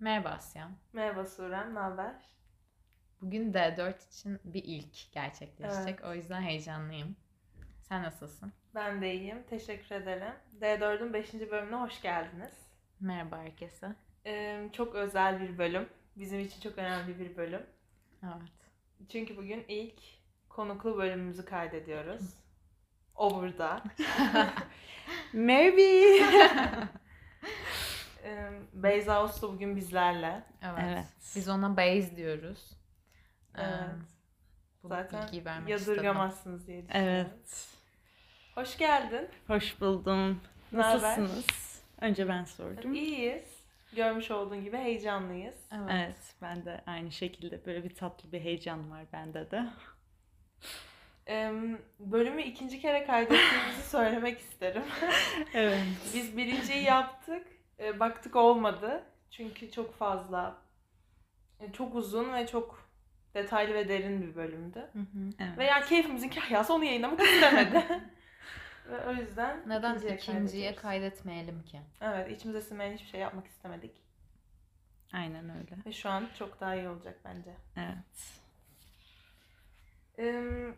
Merhaba Asya. Merhaba Surem, ne haber? Bugün D4 için bir ilk gerçekleşecek. O yüzden heyecanlıyım. Sen nasılsın? Ben de iyiyim, teşekkür ederim. D4'ün 5. bölümüne hoş geldiniz. Merhaba herkese. Ee, çok özel bir bölüm. Bizim için çok önemli bir bölüm. Evet. Çünkü bugün ilk konuklu bölümümüzü kaydediyoruz. O burada. Ee, Beyza Uslu bugün bizlerle. Evet. Evet. Biz ona base diyoruz. Ee, Evet. bu Zaten vermek istedim. yadırgamazsınız diye düşünüyorum. Evet. Hoş geldin. Hoş buldum. Nasılsınız? Önce ben sordum. İyiyiz. Görmüş olduğun gibi heyecanlıyız. Evet. Evet, ben de aynı şekilde böyle bir tatlı bir heyecan var bende de. Ee, bölümü ikinci kere kaydettiğimizi söylemek isterim. Evet. Biz birinciyi yaptık. E, baktık olmadı. Çünkü çok fazla e, çok uzun ve çok detaylı ve derin bir bölümdü. Hı hı. evet. Ve yani keyfimizin kahyası onu yayınlamak istemedi. ve o yüzden Neden ikinciye ikinciye kaydetmeyelim ki? Evet, içimize sinmeyen hiçbir şey yapmak istemedik. Aynen öyle. Ve şu an çok daha iyi olacak bence. Evet.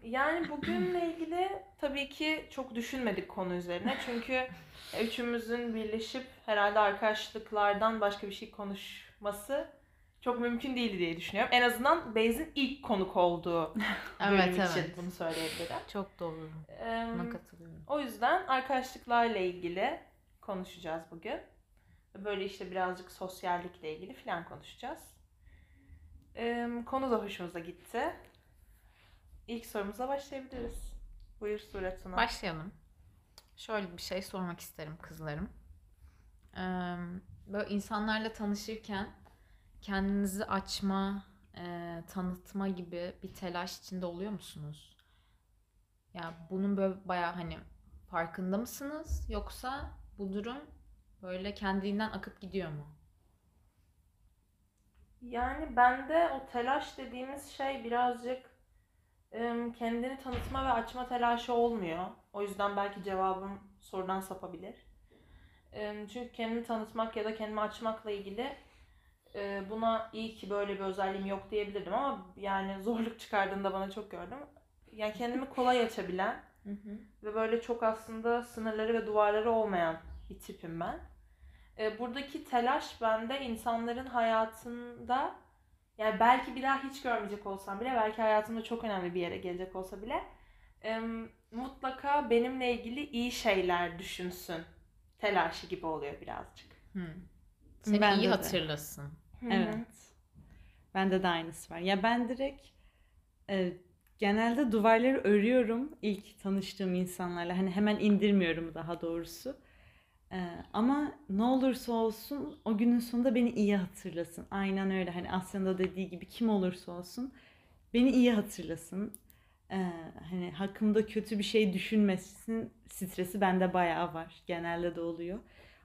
Yani bugünle ilgili tabii ki çok düşünmedik konu üzerine. Çünkü üçümüzün birleşip herhalde arkadaşlıklardan başka bir şey konuşması çok mümkün değil diye düşünüyorum. En azından Beyz'in ilk konuk olduğu bölüm Evet için evet. bunu söyleyebilirim. Çok doğru. Ee, Buna katılıyorum. o yüzden arkadaşlıklarla ilgili konuşacağız bugün. Böyle işte birazcık sosyallikle ilgili falan konuşacağız. Ee, konu da hoşumuza gitti. İlk sorumuza başlayabiliriz. Buyur Suret Suna. Başlayalım. Şöyle bir şey sormak isterim kızlarım. Ee, böyle insanlarla tanışırken kendinizi açma, e, tanıtma gibi bir telaş içinde oluyor musunuz? Ya bunun böyle bayağı hani farkında mısınız? Yoksa bu durum böyle kendiliğinden akıp gidiyor mu? Yani bende o telaş dediğimiz şey birazcık kendini tanıtma ve açma telaşı olmuyor. O yüzden belki cevabım sorudan sapabilir. Çünkü kendimi tanıtmak ya da kendimi açmakla ilgili e, buna iyi ki böyle bir özelliğim yok diyebilirdim ama yani zorluk çıkardığında bana çok gördüm. Yani kendimi kolay açabilen ve böyle çok aslında sınırları ve duvarları olmayan bir tipim ben. Buradaki telaş bende insanların hayatında yani belki bir daha hiç görmeyecek olsam bile belki hayatımda çok önemli bir yere gelecek olsa bile e, mutlaka benimle ilgili iyi şeyler düşünsün telaşı gibi oluyor birazcık. Hı. Seni Bende iyi de. hatırlasın. Evet. Bende de aynısı var. Ya ben direkt e, genelde duvarları örüyorum ilk tanıştığım insanlarla. Hani hemen indirmiyorum daha doğrusu. Ama ne olursa olsun o günün sonunda beni iyi hatırlasın. Aynen öyle. Hani Asya'nın da dediği gibi kim olursa olsun beni iyi hatırlasın. E, hani hakkımda kötü bir şey düşünmesin stresi bende bayağı var. Genelde de oluyor.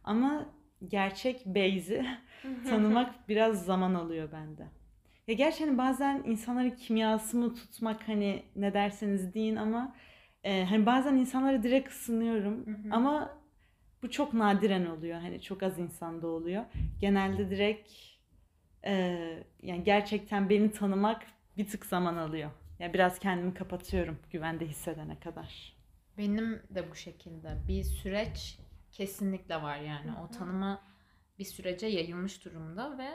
Ama gerçek Beyzi tanımak biraz zaman alıyor bende. Ya gerçi hani bazen insanların kimyasını tutmak hani ne derseniz deyin ama e, hani bazen insanlara direkt ısınıyorum ama bu çok nadiren oluyor. Hani çok az insanda oluyor. Genelde direkt e, yani gerçekten beni tanımak bir tık zaman alıyor. Ya biraz kendimi kapatıyorum güvende hissedene kadar. Benim de bu şekilde bir süreç kesinlikle var yani. O tanıma bir sürece yayılmış durumda ve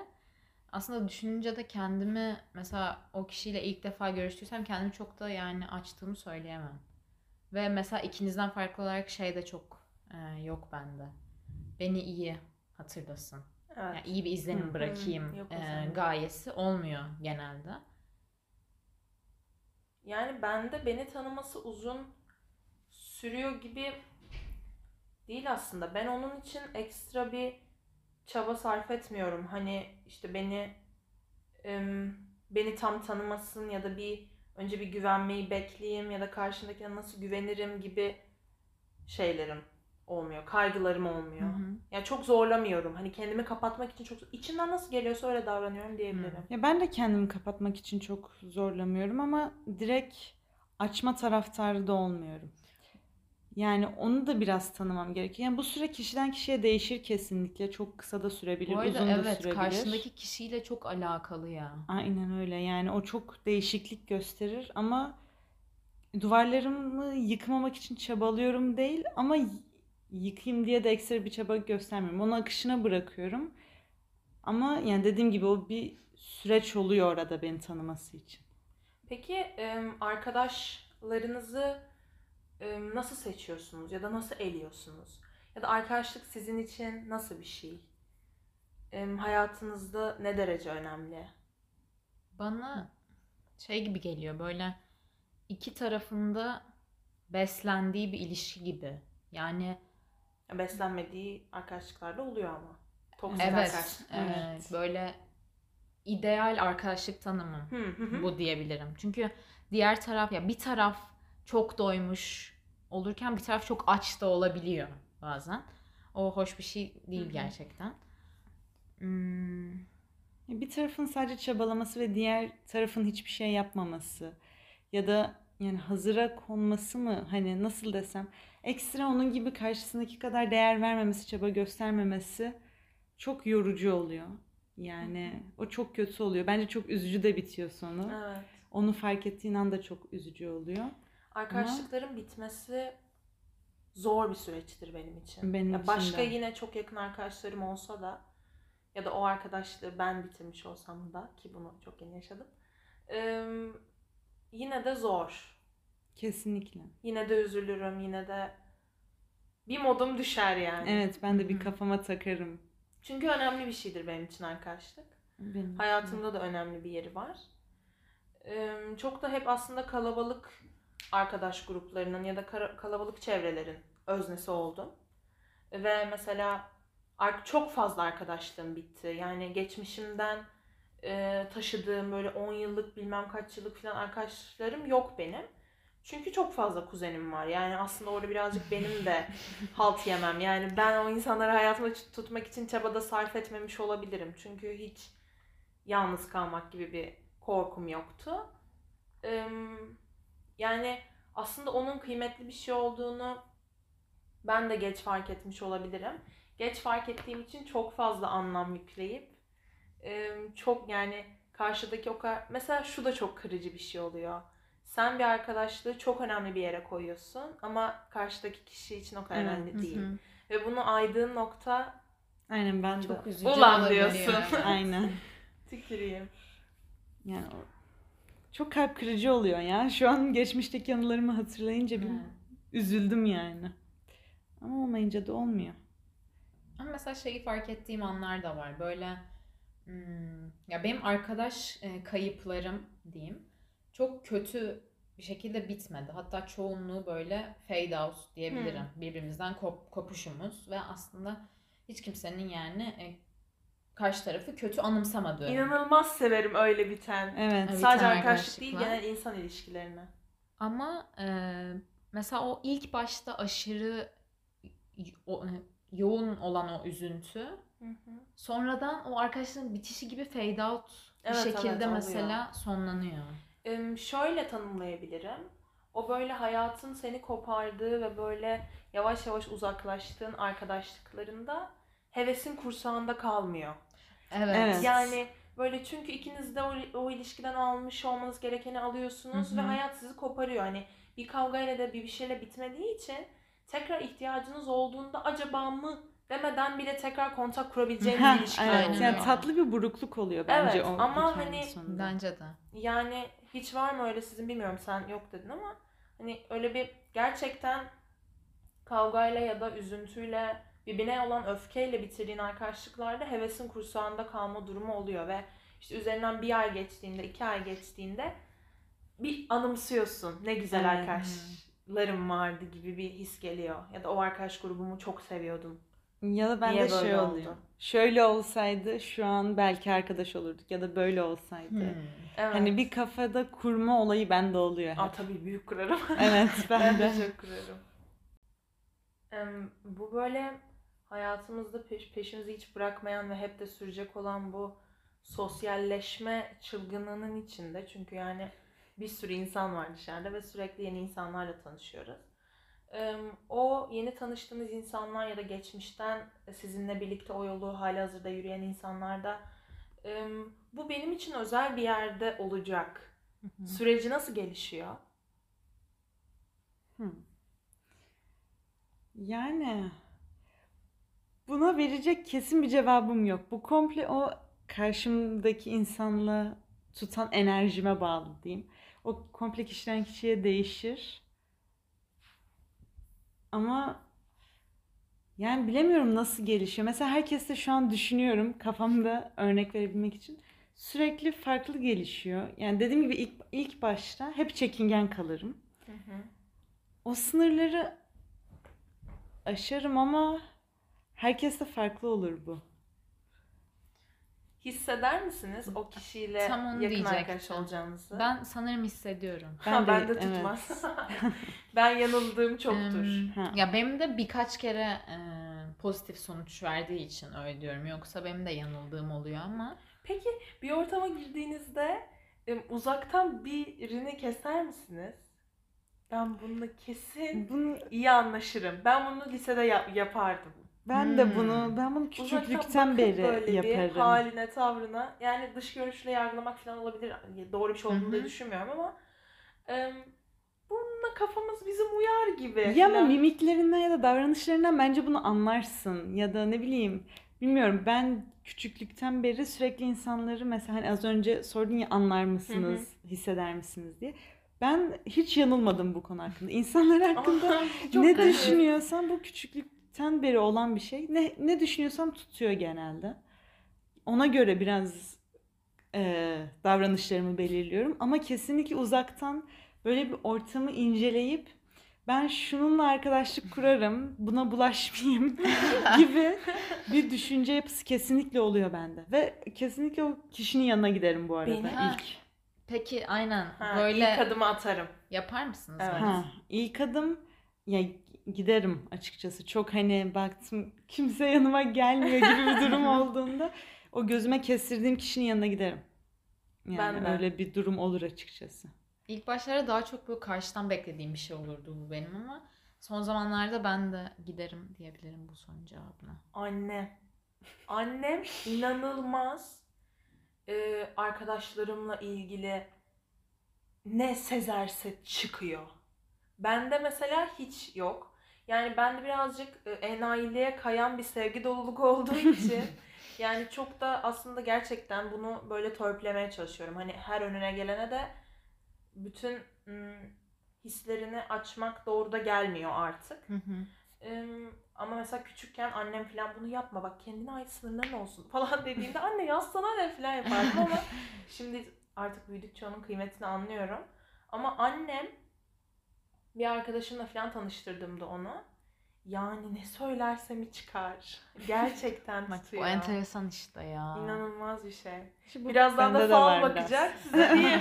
aslında düşününce de kendimi mesela o kişiyle ilk defa görüştüysem kendimi çok da yani açtığımı söyleyemem. Ve mesela ikinizden farklı olarak şey de çok e, yok bende. Beni iyi hatırlasın. Evet. Yani iyi bir izlenim Hı. bırakayım Hı, yok e, gayesi olmuyor genelde. Yani bende beni tanıması uzun sürüyor gibi değil aslında. Ben onun için ekstra bir çaba sarf etmiyorum. Hani işte beni beni tam tanımasın ya da bir önce bir güvenmeyi bekleyeyim ya da karşındakine nasıl güvenirim gibi şeylerim olmuyor. Kaygılarım olmuyor. Hı hı. Yani çok zorlamıyorum. Hani kendimi kapatmak için çok içimden nasıl geliyorsa öyle davranıyorum diyebilirim. Ya ben de kendimi kapatmak için çok zorlamıyorum ama direkt açma taraftarı da olmuyorum. Yani onu da biraz tanımam gerekiyor. Yani bu süre kişiden kişiye değişir kesinlikle. Çok kısa da sürebilir, Bu arada uzun da evet sürebilir. karşındaki kişiyle çok alakalı ya. Aynen öyle. Yani o çok değişiklik gösterir ama duvarlarımı yıkmamak için çabalıyorum değil ama yıkayım diye de ekstra bir çaba göstermiyorum. Onu akışına bırakıyorum. Ama yani dediğim gibi o bir süreç oluyor orada beni tanıması için. Peki arkadaşlarınızı nasıl seçiyorsunuz ya da nasıl eliyorsunuz? Ya da arkadaşlık sizin için nasıl bir şey? Hayatınızda ne derece önemli? Bana şey gibi geliyor böyle iki tarafında beslendiği bir ilişki gibi. Yani Beslenmediği arkadaşlıklar da oluyor ama. Toksik evet, arkadaşlık. evet, Evet. böyle ideal arkadaşlık hı. bu diyebilirim. Çünkü diğer taraf ya bir taraf çok doymuş olurken bir taraf çok aç da olabiliyor bazen. O hoş bir şey değil gerçekten. Hmm, Bir tarafın sadece çabalaması ve diğer tarafın hiçbir şey yapmaması ya da yani hazıra konması mı hani nasıl desem ekstra onun gibi karşısındaki kadar değer vermemesi, çaba göstermemesi çok yorucu oluyor. Yani o çok kötü oluyor. Bence çok üzücü de bitiyor sonu. Evet. Onu fark ettiğin anda çok üzücü oluyor. Arkadaşlıkların bitmesi zor bir süreçtir benim için. Benim Ya için başka de. yine çok yakın arkadaşlarım olsa da ya da o arkadaşlığı ben bitirmiş olsam da ki bunu çok yeni yaşadım. eee, yine de zor. Kesinlikle. Yine de üzülürüm. Yine de bir modum düşer yani. Evet ben de bir kafama takarım. Çünkü önemli bir şeydir benim için arkadaşlık. Benim için. Hayatımda da önemli bir yeri var. Çok da hep aslında kalabalık arkadaş gruplarının ya da kalabalık çevrelerin öznesi oldum. Ve mesela çok fazla arkadaşlığım bitti. Yani geçmişimden eee, taşıdığım böyle 10 yıllık bilmem kaç yıllık falan arkadaşlarım yok benim. Çünkü çok fazla kuzenim var. Yani aslında orada birazcık benim de halt yemem. Yani ben o insanları hayatımda tut- tutmak için çabada sarf etmemiş olabilirim. Çünkü hiç yalnız kalmak gibi bir korkum yoktu. Yani aslında onun kıymetli bir şey olduğunu ben de geç fark etmiş olabilirim. Geç fark ettiğim için çok fazla anlam yükleyip çok yani karşıdaki o kadar... Mesela şu da çok kırıcı bir şey oluyor. Sen bir arkadaşlığı çok önemli bir yere koyuyorsun ama karşıdaki kişi için o kadar Evet. önemli değil. hı. Ve bunu aydığın nokta Aynen ben de. Çok üzücü Ulan diyorsun. Aynen. tüküreyim. Yani o- çok kalp kırıcı oluyor ya. Şu an geçmişteki anılarımı hatırlayınca bir üzüldüm yani. Ama olmayınca da olmuyor. Ama mesela şeyi fark ettiğim anlar da var. Böyle hmm, ya benim arkadaş e, kayıplarım diyeyim çok kötü bir şekilde bitmedi. Hatta çoğunluğu böyle fade out diyebilirim. Birbirimizden kop- kopuşumuz ve aslında hiç kimsenin yani e, karşı tarafı kötü anımsamadığı. İnanılmaz severim öyle biten. Evet. Evet. Sadece arkadaşlık değil genel insan ilişkilerini. Ama e, mesela o ilk başta aşırı y- o- e, yoğun olan o üzüntü sonradan o arkadaşlığın bitişi gibi fade out bir Evet, şekilde evet, oluyor. mesela sonlanıyor. Em, şöyle tanımlayabilirim. O böyle hayatın seni kopardığı ve böyle yavaş yavaş uzaklaştığın arkadaşlıklarında hevesin kursağında kalmıyor. Evet. Evet. Yani böyle çünkü ikiniz de o, o ilişkiden almış olmanız gerekeni alıyorsunuz Hı ve hayat sizi koparıyor. Hani bir kavgayla da bir bir şeyle bitmediği için tekrar ihtiyacınız olduğunda acaba mı demeden bile tekrar kontak kurabileceğiniz Ha, ilişkiler evet. Aynen Yani oluyor. tatlı bir burukluk oluyor bence Evet, o ama hani sonunda. Bence de. Yani hiç var mı öyle sizin bilmiyorum sen yok dedin ama hani öyle bir gerçekten kavgayla ya da üzüntüyle birbirine olan öfkeyle bitirdiğin arkadaşlıklarda hevesin kursağında kalma durumu oluyor ve işte üzerinden bir ay geçtiğinde iki ay geçtiğinde bir anımsıyorsun ne güzel Evet. arkadaşlarım vardı gibi bir his geliyor ya da o arkadaş grubumu çok seviyordum. Ya da bende Niye şey böyle oluyor. oldu? Şöyle olsaydı şu an belki arkadaş olurduk ya da böyle olsaydı. Hmm. Evet. Hani bir kafada kurma olayı bende oluyor. Aa, tabii büyük kurarım. Evet Ben ben de de. çok kurarım. Em, bu böyle hayatımızda peş, peşimizi hiç bırakmayan ve hep de sürecek olan bu sosyalleşme çılgınlığının içinde. Çünkü yani bir sürü insan var dışarıda ve sürekli yeni insanlarla tanışıyoruz. O yeni tanıştığınız insanlar ya da geçmişten sizinle birlikte o yolu halihazırda yürüyen insanlarda em, bu benim için özel bir yerde olacak. Süreci nasıl gelişiyor? Yani buna verecek kesin bir cevabım yok. Bu komple o karşımdaki insanla tutan enerjime bağlı diyeyim. O komple kişiden kişiye değişir. Ama yani bilemiyorum nasıl gelişiyor. Mesela herkeste şu an düşünüyorum kafamda örnek verebilmek için. Sürekli farklı gelişiyor. Yani dediğim gibi ilk, ilk başta hep çekingen kalırım. O sınırları aşarım ama herkeste farklı olur bu. Hisseder misiniz o kişiyle Tam onu yakın arkadaş diyecektim. olacağınızı? Ben sanırım hissediyorum. Ha, Ben ben de- de, evet. tutmaz. ben yanıldığım çoktur. Ha. ya benim de birkaç kere e, pozitif sonuç verdiği için öyle diyorum. Yoksa benim de yanıldığım oluyor ama Peki bir ortama girdiğinizde em, uzaktan birini keser misiniz? Ben bununla kesin Bunu iyi anlaşırım. Ben bunu lisede yap- yapardım. Ben de Hmm. bunu ben bunu küçüklükten beri böyle bir yaparım. haline, tavrına. Yani dış görünüşle yargılamak falan olabilir. Doğru bir şey olduğunu Hı da hı. düşünmüyorum ama em, bununla kafamız bizim uyar gibi. Ya ama falan. mimiklerinden ya da davranışlarından bence bunu anlarsın. Ya da ne bileyim bilmiyorum ben küçüklükten beri sürekli insanları mesela hani az önce sordun ya anlar mısınız, hisseder misiniz diye. Ben hiç yanılmadım bu konu hakkında. İnsanlar hakkında Çok ne garip. düşünüyorsam bu küçüklükten beri olan bir şey. Ne ne düşünüyorsam tutuyor genelde. Ona göre biraz e, davranışlarımı belirliyorum ama kesinlikle uzaktan böyle bir ortamı inceleyip ben şununla arkadaşlık kurarım, buna bulaşmayayım gibi bir düşünce yapısı kesinlikle oluyor bende. Ve kesinlikle o kişinin yanına giderim bu arada Beni- ilk. peki aynen Ha, böyle ilk adımı atarım. yapar mısınız? Evet. Ha, ilk adım ya giderim açıkçası. Çok hani baktım kimse yanıma gelmiyor gibi bir durum olduğunda o gözüme kestirdiğim kişinin yanına giderim. Yani Ben de. öyle bir durum olur açıkçası. İlk başlarda daha çok böyle karşıdan beklediğim bir şey olurdu bu benim ama son zamanlarda ben de giderim diyebilirim bu sorunun cevabına. Annem. Annem inanılmaz e, arkadaşlarımla ilgili ne sezerse çıkıyor. Bende mesela hiç yok. Yani bende birazcık e, enayiliğe kayan bir sevgi doluluk olduğu için yani çok da aslında gerçekten bunu böyle törpülemeye çalışıyorum. Hani her önüne gelene de bütün ım, hislerini açmak doğru da gelmiyor artık. Hı hı. Em, ama mesela küçükken annem falan bunu yapma bak kendine ait sınırların olsun falan dediğinde anne yazsana ne falan yapardım ama şimdi artık büyüdükçe onun kıymetini anlıyorum. Ama annem bir arkadaşımla falan tanıştırdığımda onu yani ne söylersem çıkar. Gerçekten Bak tutuyor. bu enteresan işte ya. İnanılmaz bir şey. Bu Birazdan da fal bakacak. Size.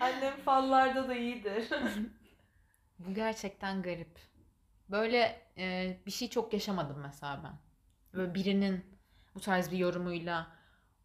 Annem fallarda da iyidir. Bu gerçekten garip. Böyle e, bir şey çok yaşamadım mesela ben. Böyle birinin bu tarz bir yorumuyla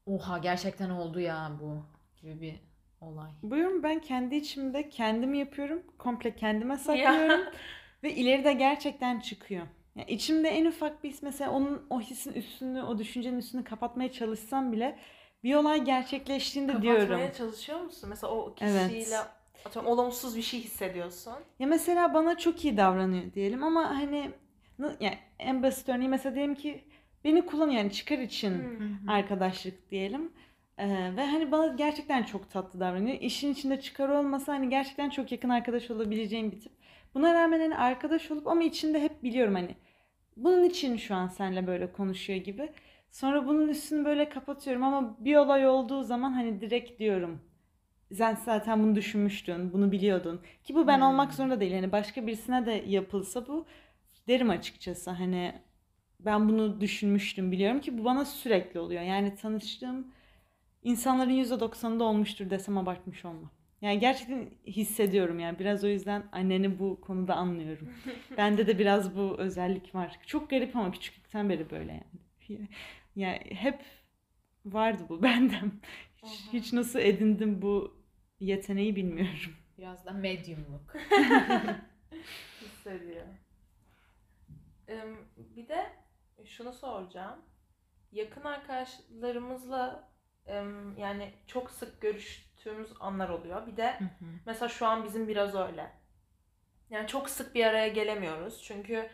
oha gerçekten oldu ya bu gibi bir olay. Bu yorumu ben kendi içimde kendim yapıyorum. Komple kendime saklıyorum. ve ileride gerçekten çıkıyor. Yani içimde en ufak bir his mesela onun o hissin üstünü, o düşüncenin üstünü kapatmaya çalışsam bile bir olay gerçekleştiğinde Kapatmaya diyorum. çalışıyor musun? Mesela o Evet. kişiyle atıyorum, olumsuz bir şey hissediyorsun. Ya mesela bana çok iyi davranıyor diyelim ama hani yani en basit örneği mesela diyelim ki beni kullanıyor yani çıkar için Hmm. arkadaşlık diyelim. Ee, ve hani bana gerçekten çok tatlı davranıyor. İşin içinde çıkar olmasa hani gerçekten çok yakın arkadaş olabileceğim bir tip. Buna rağmen hani arkadaş olup ama içinde hep biliyorum hani bunun için şu an seninle böyle konuşuyor gibi. Sonra bunun üstünü böyle kapatıyorum ama bir olay olduğu zaman hani direkt diyorum. Sen zaten bunu düşünmüştün, bunu biliyordun. Ki bu ben Hmm. olmak zorunda değil. Hani başka birisine de yapılsa bu derim açıkçası. Hani ben bunu düşünmüştüm biliyorum ki bu bana sürekli oluyor. Yani tanıştığım insanların %90'ında olmuştur desem abartmış olmam. Yani gerçekten hissediyorum yani biraz o yüzden anneni bu konuda anlıyorum. Bende de biraz bu özellik var. Çok garip ama küçüklükten beri böyle yani. Yani hep vardı bu bendem. Hiç, Aha. hiç nasıl edindim bu yeteneği bilmiyorum. Biraz da medyumluk. hissediyor. Bir de şunu soracağım. Yakın arkadaşlarımızla yani çok sık görüştüğümüz anlar oluyor. Bir de Hı hı. mesela şu an bizim biraz öyle. Yani çok sık bir araya gelemiyoruz. Çünkü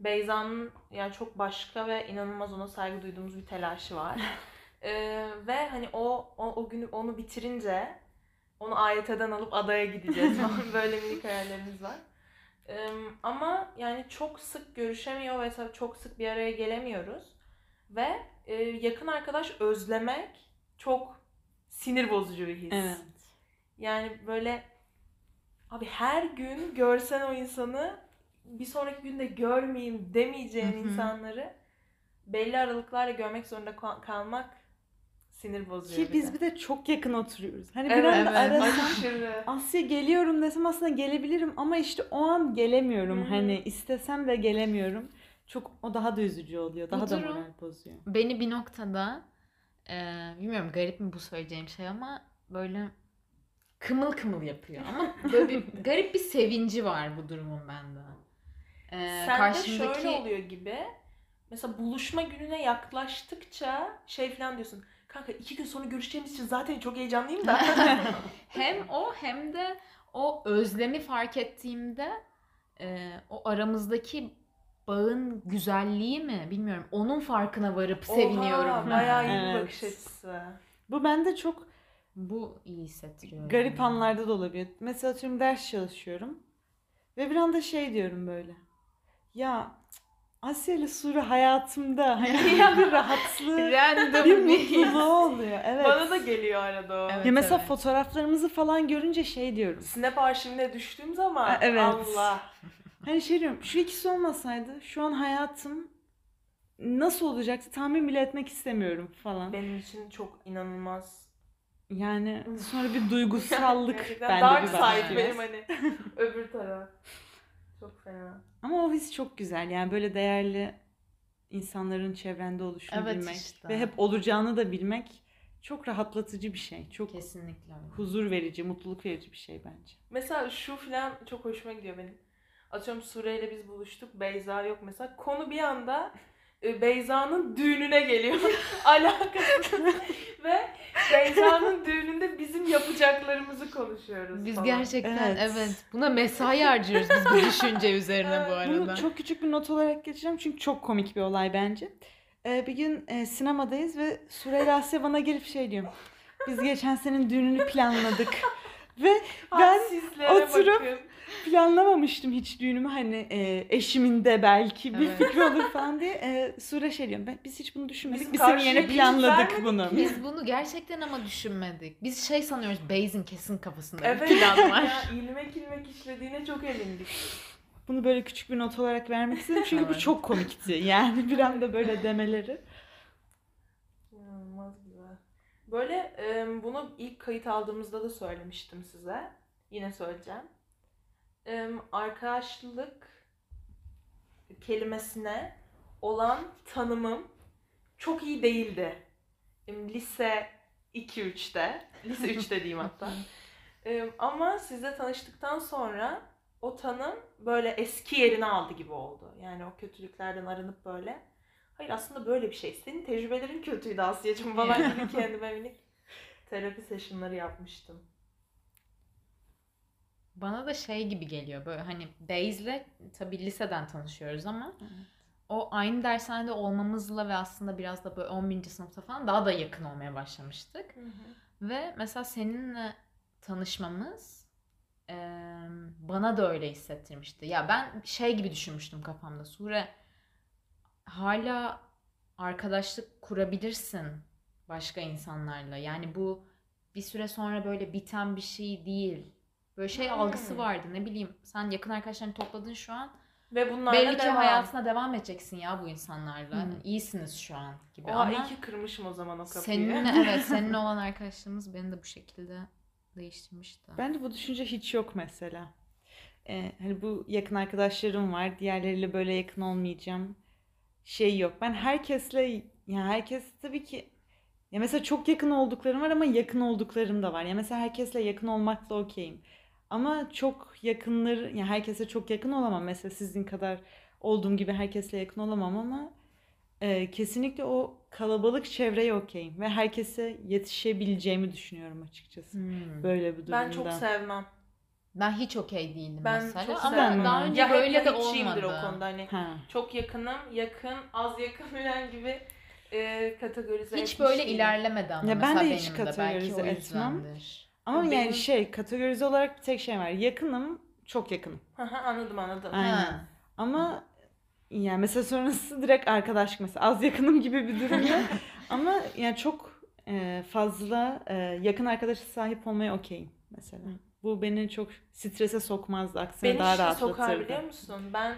Beyza'nın yani çok başka ve inanılmaz ona saygı duyduğumuz bir telaşı var. Ee, ve hani o, o, o günü onu bitirince onu AYT'den alıp adaya gideceğiz falan. Böyle minik hayallerimiz var. Ee, ama yani çok sık görüşemiyor ve tabii çok sık bir araya gelemiyoruz. Ve e, yakın arkadaş özlemek çok sinir bozucu bir his. Evet. Yani böyle abi her gün görsen o insanı bir sonraki günde görmeyeyim demeyeceğin Hı hı. insanları belli aralıklarla görmek zorunda kal- kalmak sinir bozuyor. Ki biz bir de çok yakın oturuyoruz. Hani bir Evet, anda evet. arasam. Asya geliyorum desem aslında gelebilirim ama işte o an gelemiyorum. Hı hı. Hani istesem de gelemiyorum. Çok o daha da üzücü oluyor. Daha Bu da durum- moral bozuyor. Beni bir noktada e, bilmiyorum garip mi bu söyleyeceğim şey ama böyle kımıl kımıl yapıyor. Ama böyle bir garip bir sevinci var bu durumun bende. E, Sende şöyle oluyor gibi. Mesela buluşma gününe yaklaştıkça şey falan diyorsun. Kanka iki gün sonra görüşeceğimiz için zaten çok heyecanlıyım da. hem o hem de o özlemi fark ettiğimde e, o aramızdaki bağın güzelliği mi bilmiyorum. Onun farkına varıp seviniyorum. Oha, ben. bayağı iyi bir Evet. bakış açısı. Bu bende çok Bu iyi hissettiriyor. garip yani. anlarda da olabiliyor. Mesela atıyorum ders çalışıyorum. Ve bir anda şey diyorum böyle. Ya Asya ile Suri hayatımda hani bir rahatlığı, Random bir mutluluğu oluyor. Evet. Bana da geliyor arada o. Evet. Ya mesela evet. fotoğraflarımızı falan görünce şey diyorum. Snap arşivine düştüğüm zaman evet. Allah. Hani şey diyorum şu ikisi olmasaydı şu an hayatım nasıl olacaktı tahmin bile etmek istemiyorum falan. Benim için çok inanılmaz. Yani sonra bir duygusallık bende dark bir side başlıyor. benim hani öbür taraf. Çok fena. Ama o his çok güzel. Yani böyle değerli insanların çevrende oluşunu Evet bilmek işte. ve hep olacağını da bilmek çok rahatlatıcı bir şey. Çok Kesinlikle huzur verici, mutluluk verici bir şey bence. Mesela şu filan çok hoşuma gidiyor benim. Atıyorum Sure ile biz buluştuk. Beyza yok mesela. Konu bir anda e, Beyza'nın düğününe geliyor. Alakası. Ve Beyza'nın düğününde bizim yapacaklarımızı konuşuyoruz Biz falan. gerçekten Evet. evet. buna mesai harcıyoruz biz bu düşünce üzerine bu arada. Bunu çok küçük bir not olarak geçeceğim çünkü çok komik bir olay bence. Ee, bir gün e, sinemadayız ve Süreyya Asya bana gelip şey diyor. Biz geçen senin düğününü planladık. ve ben Hadsizlere oturup- bakın. Planlamamıştım hiç düğünümü hani e, eşimin de belki bir Evet. fikri olur falan diye. E, Sure şey diyorum ben, biz hiç bunu düşünmedik. Biz Biz, senin karşıya yerine planladık vermedik bunu. Biz bunu gerçekten ama düşünmedik. Biz şey sanıyoruz Beyz'in kesin kafasında bir Evet plan var. ya ilmek ilmek işlediğine çok emindik. Bunu böyle küçük bir not olarak vermek istedim çünkü bu Evet. çok komikti. Yani bir anda böyle demeleri. İnanılmaz güzel. Böyle e, bunu ilk kayıt aldığımızda da söylemiştim size. Yine söyleyeceğim. Arkadaşlık kelimesine olan tanımım çok iyi değildi. Lise 2-3'te. Lise 3'te diyeyim hatta. Ama sizle tanıştıktan sonra o tanım böyle eski yerini aldı gibi oldu. Yani o kötülüklerden arınıp böyle. Hayır aslında böyle bir şey. Senin tecrübelerin kötüydü Asya'cığım falan gibi kendime minik terapi sessionları yapmıştım. Bana da şey gibi geliyor böyle hani Beyz'le tabii liseden tanışıyoruz ama o aynı dershanede olmamızla ve aslında biraz da böyle 11. sınıfta falan daha da yakın olmaya başlamıştık. Ve mesela seninle tanışmamız eee, bana da öyle hissettirmişti. Ya ben şey gibi düşünmüştüm kafamda. Sure hala arkadaşlık kurabilirsin başka insanlarla. Yani bu bir süre sonra böyle biten bir şey değil. Böyle şey Hmm. algısı vardı. Ne bileyim sen yakın arkadaşlarını topladın şu an. Ve bunlarla Belli ki devam. hayatına devam edeceksin ya bu insanlarla. Hmm. Hani iyisiniz şu an gibi. Oha Ama iyi ki kırmışım o zaman o kapıyı. seninle evet seninle olan arkadaşlığımız beni de bu şekilde değiştirmişti. Bende bu düşünce hiç yok mesela. Ee, hani bu yakın arkadaşlarım var. Diğerleriyle böyle yakın olmayacağım. Şey yok. Ben herkesle ya herkes tabii ki ya mesela çok yakın olduklarım var ama yakın olduklarım da var. Ya mesela herkesle yakın olmakla okeyim. Ama çok yakınları, yani herkese çok yakın olamam. Mesela sizin kadar olduğum gibi herkesle yakın olamam ama e, kesinlikle o kalabalık çevreye okeyim. Ve herkese yetişebileceğimi düşünüyorum açıkçası. Hmm. Böyle bir durumda. Ben çok sevmem. Ben hiç okey değildim Ben mesela çok ama sevmem. daha önce Ya böyle de olmadı. o konuda hani. Ha. Çok yakınım, yakın, az yakın falan gibi e, kategorize Hiç böyle değilim. ilerlemedi ama Ya ben mesela de hiç benim de belki kategorize o etmem. Ama Benim- yani şey kategorize olarak bir tek şey var. Yakınım, çok yakınım. Hı hı, anladım anladım. Aynen. Ha. Ama yani mesela sonrası direkt arkadaş mesela az yakınım gibi bir durumda. Ama yani çok e, fazla e, yakın arkadaşa sahip olmaya okeyim mesela. Hı. Bu beni çok strese sokmazdı. Aksine Beni daha işte sokar rahatlatırdı. biliyor musun? Ben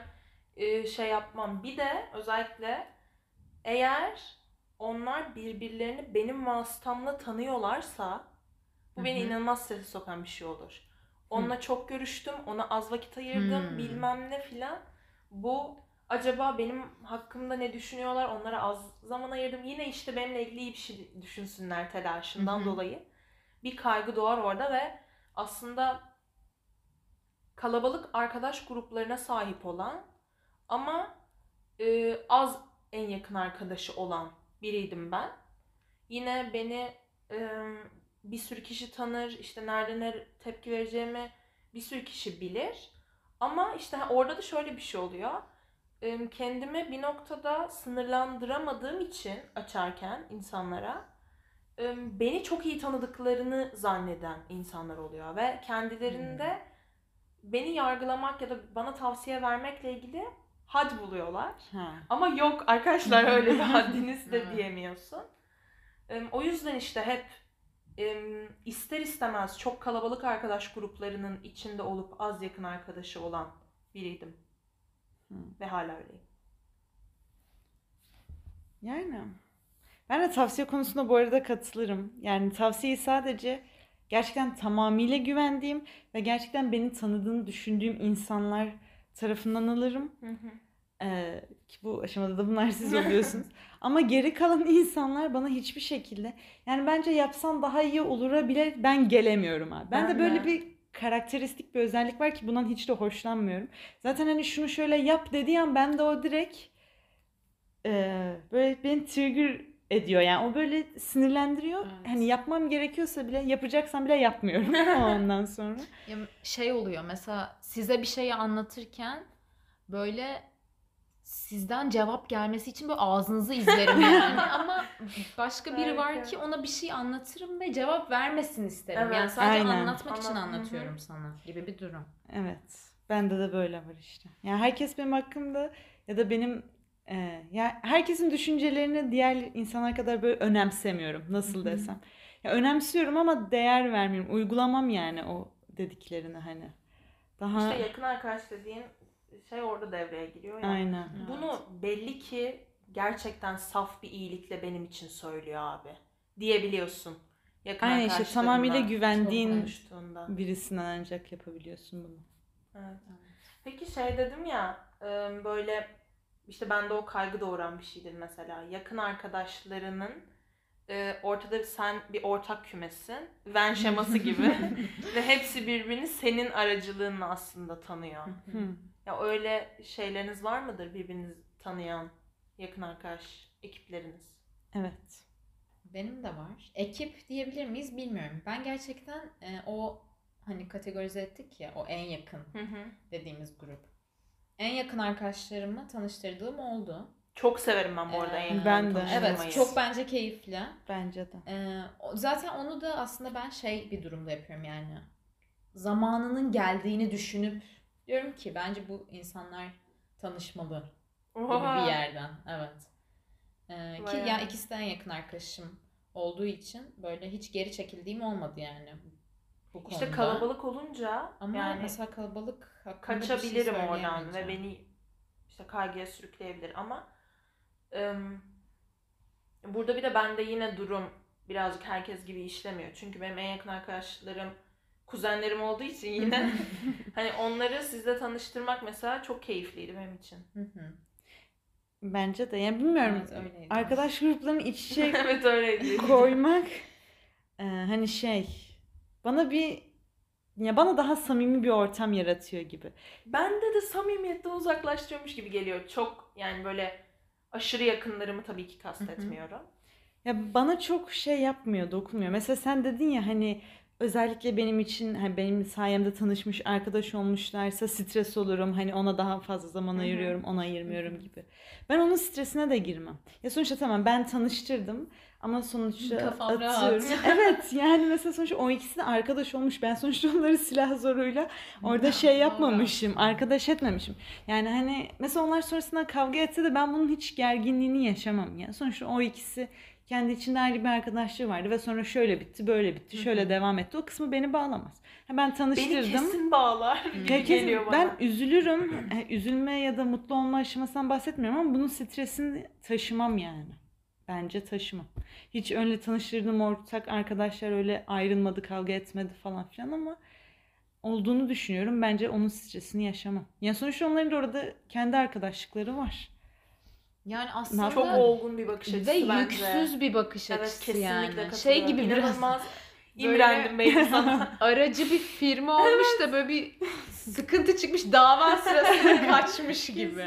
e, şey yapmam. Bir de özellikle eğer onlar birbirlerini benim vasıtamla tanıyorlarsa bu beni Hı hı. inanılmaz strese sokan bir şey olur. Onunla çok görüştüm, ona az vakit ayırdım, Hmm. bilmem ne filan. Bu acaba benim hakkımda ne düşünüyorlar? Onlara az zaman ayırdım. Yine işte benimle ilgili iyi bir şey düşünsünler telaşından Hı hı. dolayı. Bir kaygı doğar orada ve aslında kalabalık arkadaş gruplarına sahip olan ama e, az en yakın arkadaşı olan biriydim ben. Yine beni e, bir sürü kişi tanır, işte nerede ne tepki vereceğimi bir sürü kişi bilir. Ama işte orada da şöyle bir şey oluyor. Kendimi bir noktada sınırlandıramadığım için açarken insanlara beni çok iyi tanıdıklarını zanneden insanlar oluyor ve kendilerinde beni yargılamak ya da bana tavsiye vermekle ilgili had buluyorlar. Ha. Ama yok arkadaşlar öyle bir haddiniz de diyemiyorsun. Em, O yüzden işte hep ister istemez çok kalabalık arkadaş gruplarının içinde olup az yakın arkadaşı olan biriydim. Hı. Ve hala öyleyim. Yani ben de tavsiye konusunda bu arada katılırım. Yani tavsiyeyi sadece gerçekten tamamıyla güvendiğim ve gerçekten beni tanıdığını düşündüğüm insanlar tarafından alırım. Ee, ki bu aşamada da bunlar siz oluyorsunuz. Ama geri kalan insanlar bana hiçbir şekilde yani bence yapsan daha iyi olura bile ben gelemiyorum abi. Ben, Ben de böyle de. bir karakteristik bir özellik var ki bundan hiç de hoşlanmıyorum. Zaten hani şunu şöyle yap dediği an ben de o direkt e, böyle beni trigger ediyor. Yani o böyle sinirlendiriyor. Evet. Hani yapmam gerekiyorsa bile yapacaksam bile yapmıyorum ondan sonra. Ya şey oluyor mesela size bir şeyi anlatırken böyle sizden cevap gelmesi için böyle ağzınızı izlerim yani ama başka biri var ki ona bir şey anlatırım ve cevap vermesin isterim. Evet, yani sadece aynen. anlatmak için Anlat- anlatıyorum sana gibi bir durum. Evet. Bende de böyle var işte. Yani herkes benim hakkımda ya da benim e, ya herkesin düşüncelerini diğer insanlar kadar böyle önemsemiyorum. Nasıl desem. Ya önemsiyorum ama değer vermiyorum. Uygulamam yani o dediklerini hani. Daha İşte yakın arkadaş dediğin şey orada devreye giriyor ya. aynen. Evet. Bunu belli ki gerçekten saf bir iyilikle benim için söylüyor abi. Diyebiliyorsun. Yakın Aynen işte tamamıyla güvendiğin birisinden ancak yapabiliyorsun bunu. Evet. Peki şey dedim ya böyle işte bende o kaygı doğuran bir şeydir mesela. Yakın arkadaşlarının ortada bir sen bir ortak kümesin. Venn şeması gibi. Ve hepsi birbirini senin aracılığınla aslında tanıyor. Ya öyle şeyleriniz var mıdır birbirinizi tanıyan yakın arkadaş ekipleriniz? Evet. Benim de var. Ekip diyebilir miyiz bilmiyorum. Ben gerçekten e, o hani kategorize ettik ya o en yakın Hı hı. dediğimiz grup. En yakın arkadaşlarımı tanıştırdığım oldu. Çok severim ben bu arada Ee, en yakın ben de. Evet çok bence keyifli. Bence de. Ee, zaten onu da aslında ben şey bir durumda yapıyorum yani. Zamanının geldiğini düşünüp diyorum ki bence bu insanlar tanışmalı gibi Oha. bir yerden. Evet. Ee, ki ya ikisi de en yakın arkadaşım olduğu için böyle hiç geri çekildiğim olmadı yani bu konuda. İşte kalabalık olunca Ama yani mesela kalabalık şey kaçabilirim oradan ve beni işte kaygıya sürükleyebilir ama ım, burada bir de bende yine durum birazcık herkes gibi işlemiyor. Çünkü benim en yakın arkadaşlarım kuzenlerim olduğu için yine hani onları sizle tanıştırmak mesela çok keyifliydi benim için. Bence de. Yani bilmiyorum. Evet, öyleydi. Arkadaş gruplarının iç içe evet öyleydi. koymak e, hani şey bana bir ya bana daha samimi bir ortam yaratıyor gibi. Bende de samimiyetten uzaklaştırıyormuş gibi geliyor. Çok yani böyle aşırı yakınlarımı tabii ki kastetmiyorum. Ya bana çok şey yapmıyor, dokunmuyor. Mesela sen dedin ya hani özellikle benim için hani benim sayemde tanışmış arkadaş olmuşlarsa stres olurum. Hani ona daha fazla zaman Hı hı. ayırıyorum, ona ayırmıyorum gibi. Ben onun stresine de girmem. Ya sonuçta tamam ben tanıştırdım ama sonuçta Kafam rahat. atıyorum. Evet yani mesela sonuçta o ikisi de arkadaş olmuş. Ben sonuçta onları silah zoruyla orada şey yapmamışım, arkadaş etmemişim. Yani hani mesela onlar sonrasında kavga etse de ben bunun hiç gerginliğini yaşamam ya. Sonuçta o ikisi kendi içinde ayrı bir arkadaşlığı vardı ve sonra şöyle bitti, böyle bitti, şöyle devam etti. O kısmı beni bağlamaz. Ben Beni tanıştırdım. kesin bağlar gibi Ya kesin- geliyor bana. ben üzülürüm. Üzülme ya da mutlu olma aşamasından bahsetmiyorum ama bunun stresini taşımam yani. Bence taşımam. Hiç öyle tanıştırdığım ortak arkadaşlar öyle ayrılmadı, kavga etmedi falan filan ama olduğunu düşünüyorum. Bence onun stresini yaşamam. Yani sonuçta onların da orada kendi arkadaşlıkları var. Yani aslında Çok olgun bir bakış açısı ve bence. yüksüz bir bakış Evet açısı kesinlikle yani. Şey gibi biraz İnanılmaz imrendim benim sana. aracı bir firma olmuş da böyle bir sıkıntı çıkmış dava sırasında kaçmış gibi.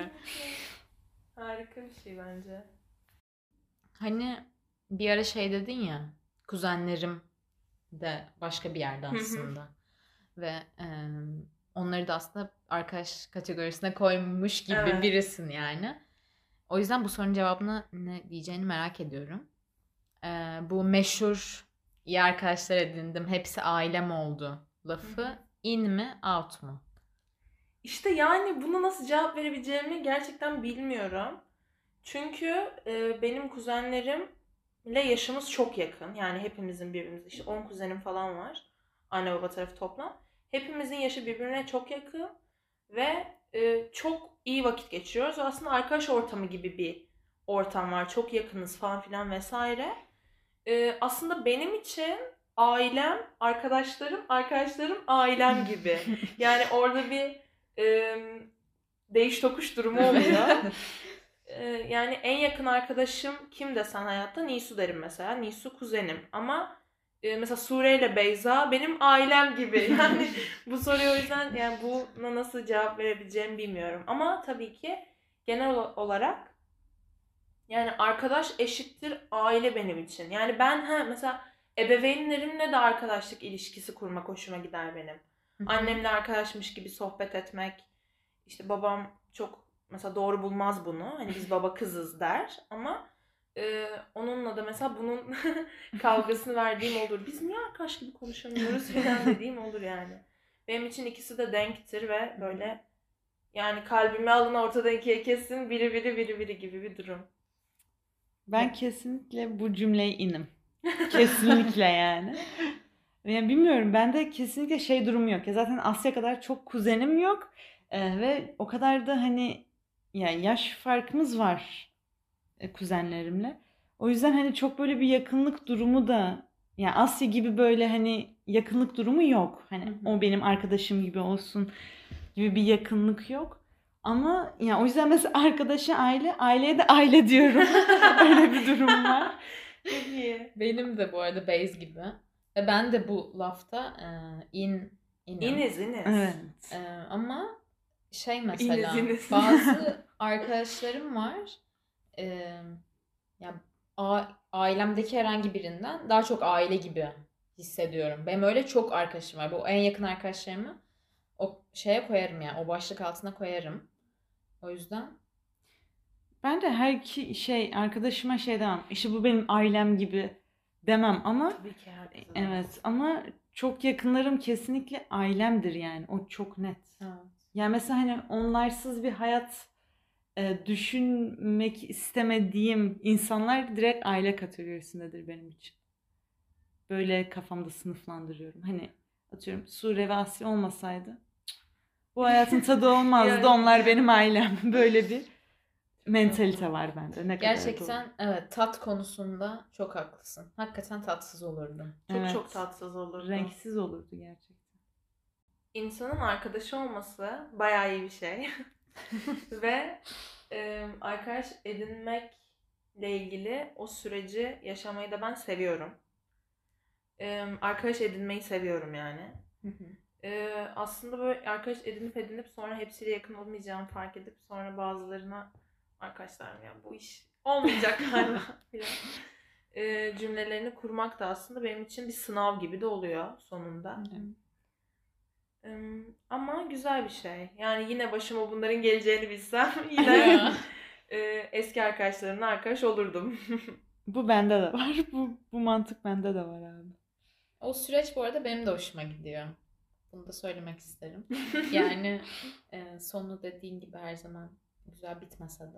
Harika bir şey bence. Hani bir ara şey dedin ya kuzenlerim de başka bir yerde aslında. Ve e, onları da aslında arkadaş kategorisine koymuş gibi Evet. birisin yani. O yüzden bu sorunun cevabını ne diyeceğini merak ediyorum. E, bu meşhur iyi arkadaşlar edindim hepsi ailem oldu lafı Hı in mi out mu? İşte yani buna nasıl cevap verebileceğimi gerçekten bilmiyorum. Çünkü e, benim kuzenlerimle yaşımız çok yakın. Yani hepimizin birbirimize işte 10 kuzenim falan var. Anne baba tarafı toplam. Hepimizin yaşı birbirine çok yakın ve e, çok iyi vakit geçiriyoruz. Aslında arkadaş ortamı gibi bir ortam var. Çok yakınız falan filan vesaire. E, aslında benim için ailem, arkadaşlarım, arkadaşlarım ailem gibi. Yani orada bir e, değiş tokuş durumu oluyor. E, yani en yakın arkadaşım kim desen hayatta Nisu derim mesela. Nisu kuzenim ama e, mesela Sure ile Beyza benim ailem gibi. Yani bu soruya o yüzden yani buna nasıl cevap verebileceğimi bilmiyorum. Ama tabii ki genel ol- olarak yani arkadaş eşittir aile benim için. Yani ben ha mesela ebeveynlerimle de arkadaşlık ilişkisi kurmak hoşuma gider benim. Annemle arkadaşmış gibi sohbet etmek. İşte babam çok mesela doğru bulmaz bunu. Hani biz baba kızız der ama e, onunla da mesela bunun kavgasını verdiğim olur. Biz niye arkadaş gibi konuşamıyoruz falan dediğim olur yani. Benim için ikisi de denktir ve böyle yani kalbime alın ortadan ikiye kesin biri biri biri biri gibi bir durum. Ben kesinlikle bu cümleye inim. Kesinlikle yani. Yani bilmiyorum bende kesinlikle şey durumu yok. Ya zaten Asya kadar çok kuzenim yok. Ee, ve o kadar da hani yani yaş farkımız var kuzenlerimle. O yüzden hani çok böyle bir yakınlık durumu da yani Asya gibi böyle hani yakınlık durumu yok. Hani Hı hı. o benim arkadaşım gibi olsun gibi bir yakınlık yok. Ama yani o yüzden mesela arkadaşa aile, aileye de aile diyorum. Öyle bir durum var. Çok iyi. Benim de bu arada base gibi. Ve ben de bu lafta e, in inim. İniz iniz. Evet. E, ama şey mesela İniz, iniz. bazı arkadaşlarım var. E, ya a- ailemdeki herhangi birinden daha çok aile gibi hissediyorum. Benim öyle çok arkadaşım var. Bu en yakın arkadaşlarımı o şeye koyarım yani. O başlık altına koyarım. O yüzden Ben de her iki şey arkadaşıma şey demem. İşte bu benim ailem gibi demem ama Tabii ki herkese. evet ama çok yakınlarım kesinlikle ailemdir yani. O çok net. Yani mesela hani onlarsız bir hayat e, düşünmek istemediğim insanlar direkt aile kategorisindedir benim için. Böyle kafamda sınıflandırıyorum. Hani atıyorum Sure ve Asya olmasaydı bu hayatın tadı olmazdı. Yani. Onlar benim ailem. Böyle bir mentalite var bende. Ne kadar Gerçekten evet tat konusunda çok haklısın. Hakikaten tatsız olurdum. Çok Evet. çok tatsız olurdu. renksiz olurdu gerçekten. İnsanın arkadaşı olması bayağı iyi bir şey. Ve e, arkadaş edinmekle ilgili o süreci yaşamayı da ben seviyorum. E, arkadaş edinmeyi seviyorum yani. Ee, aslında böyle arkadaş edinip edinip sonra hepsiyle yakın olmayacağımı fark edip sonra bazılarına arkadaşlarım ya bu iş olmayacak galiba filan ee, cümlelerini kurmak da aslında benim için bir sınav gibi de oluyor sonunda. Ee, ama güzel bir şey. Yani yine başıma bunların geleceğini bilsem yine e, eski arkadaşlarımla arkadaş olurdum. Bu bende de var. Bu, bu mantık bende de var abi. O süreç bu arada benim de hoşuma gidiyor. Bunu da söylemek isterim. Yani e, sonu dediğin gibi her zaman güzel bitmese de.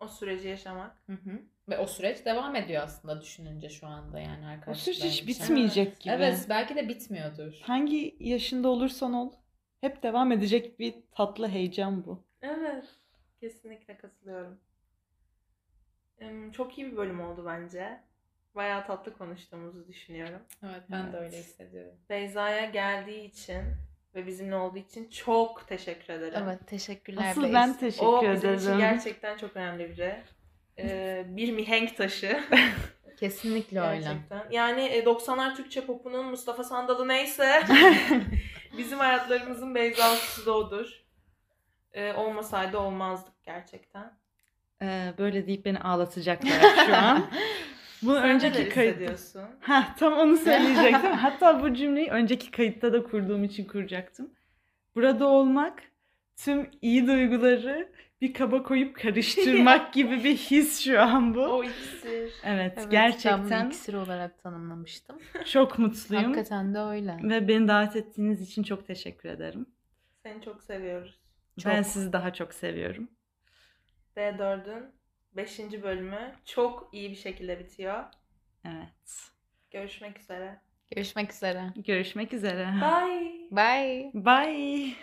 O süreci yaşamak. Hı hı. Ve o süreç devam ediyor aslında düşününce şu anda yani O arkadaşlar. süreç hiç bitmeyecek gibi. Evet belki de bitmiyordur. Hangi yaşında olursan ol hep devam edecek bir tatlı heyecan bu. Evet. Kesinlikle katılıyorum. Çok iyi bir bölüm oldu bence. Bayağı tatlı konuştuğumuzu düşünüyorum. Evet ben de Evet. öyle hissediyorum. Beyza'ya geldiği için ve bizimle olduğu için çok teşekkür ederim. Evet teşekkürler. Asıl ben teşekkür O bizim ederim. için gerçekten çok önemli biri. Ee, bir mihenk taşı. Kesinlikle öyle. Gerçekten. Yani e, 90'lar Türkçe popunun Mustafa Sandal'ı neyse bizim hayatlarımızın Beyza'sı da odur. Ee, olmasaydı olmazdık gerçekten. Ee, böyle deyip beni ağlatacaklar şu an. Bunu Sen önceki neler kayıt. hissediyorsun? Ha tam onu söyleyecektim. Hatta bu cümleyi önceki kayıtta da kurduğum için kuracaktım. Burada olmak tüm iyi duyguları bir kaba koyup karıştırmak gibi bir his şu an bu. O iksir. Evet, Evet, ben gerçekten iksir olarak tanımlamıştım. çok mutluyum. Hakikaten de öyle. Ve beni davet ettiğiniz için çok teşekkür ederim. Seni çok seviyoruz. Ben Çok. sizi daha çok seviyorum. D4'ün 5. bölümü çok iyi bir şekilde bitiyor. Evet. Görüşmek üzere. Görüşmek üzere. Görüşmek üzere. Bye. Bye. Bye.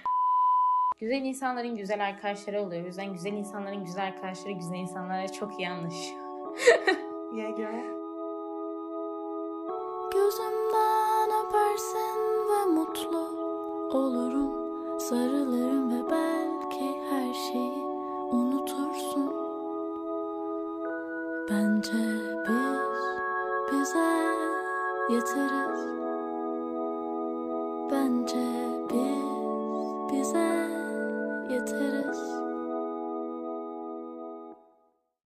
Güzel insanların güzel arkadaşları oluyor. O yüzden güzel insanların güzel arkadaşları güzel insanlara çok iyi anlaşıyor. Yeah girl. Gözümden öpersin ve mutlu olurum Sarılırım ve belki her şeyi unutursun Bence biz bize yeteriz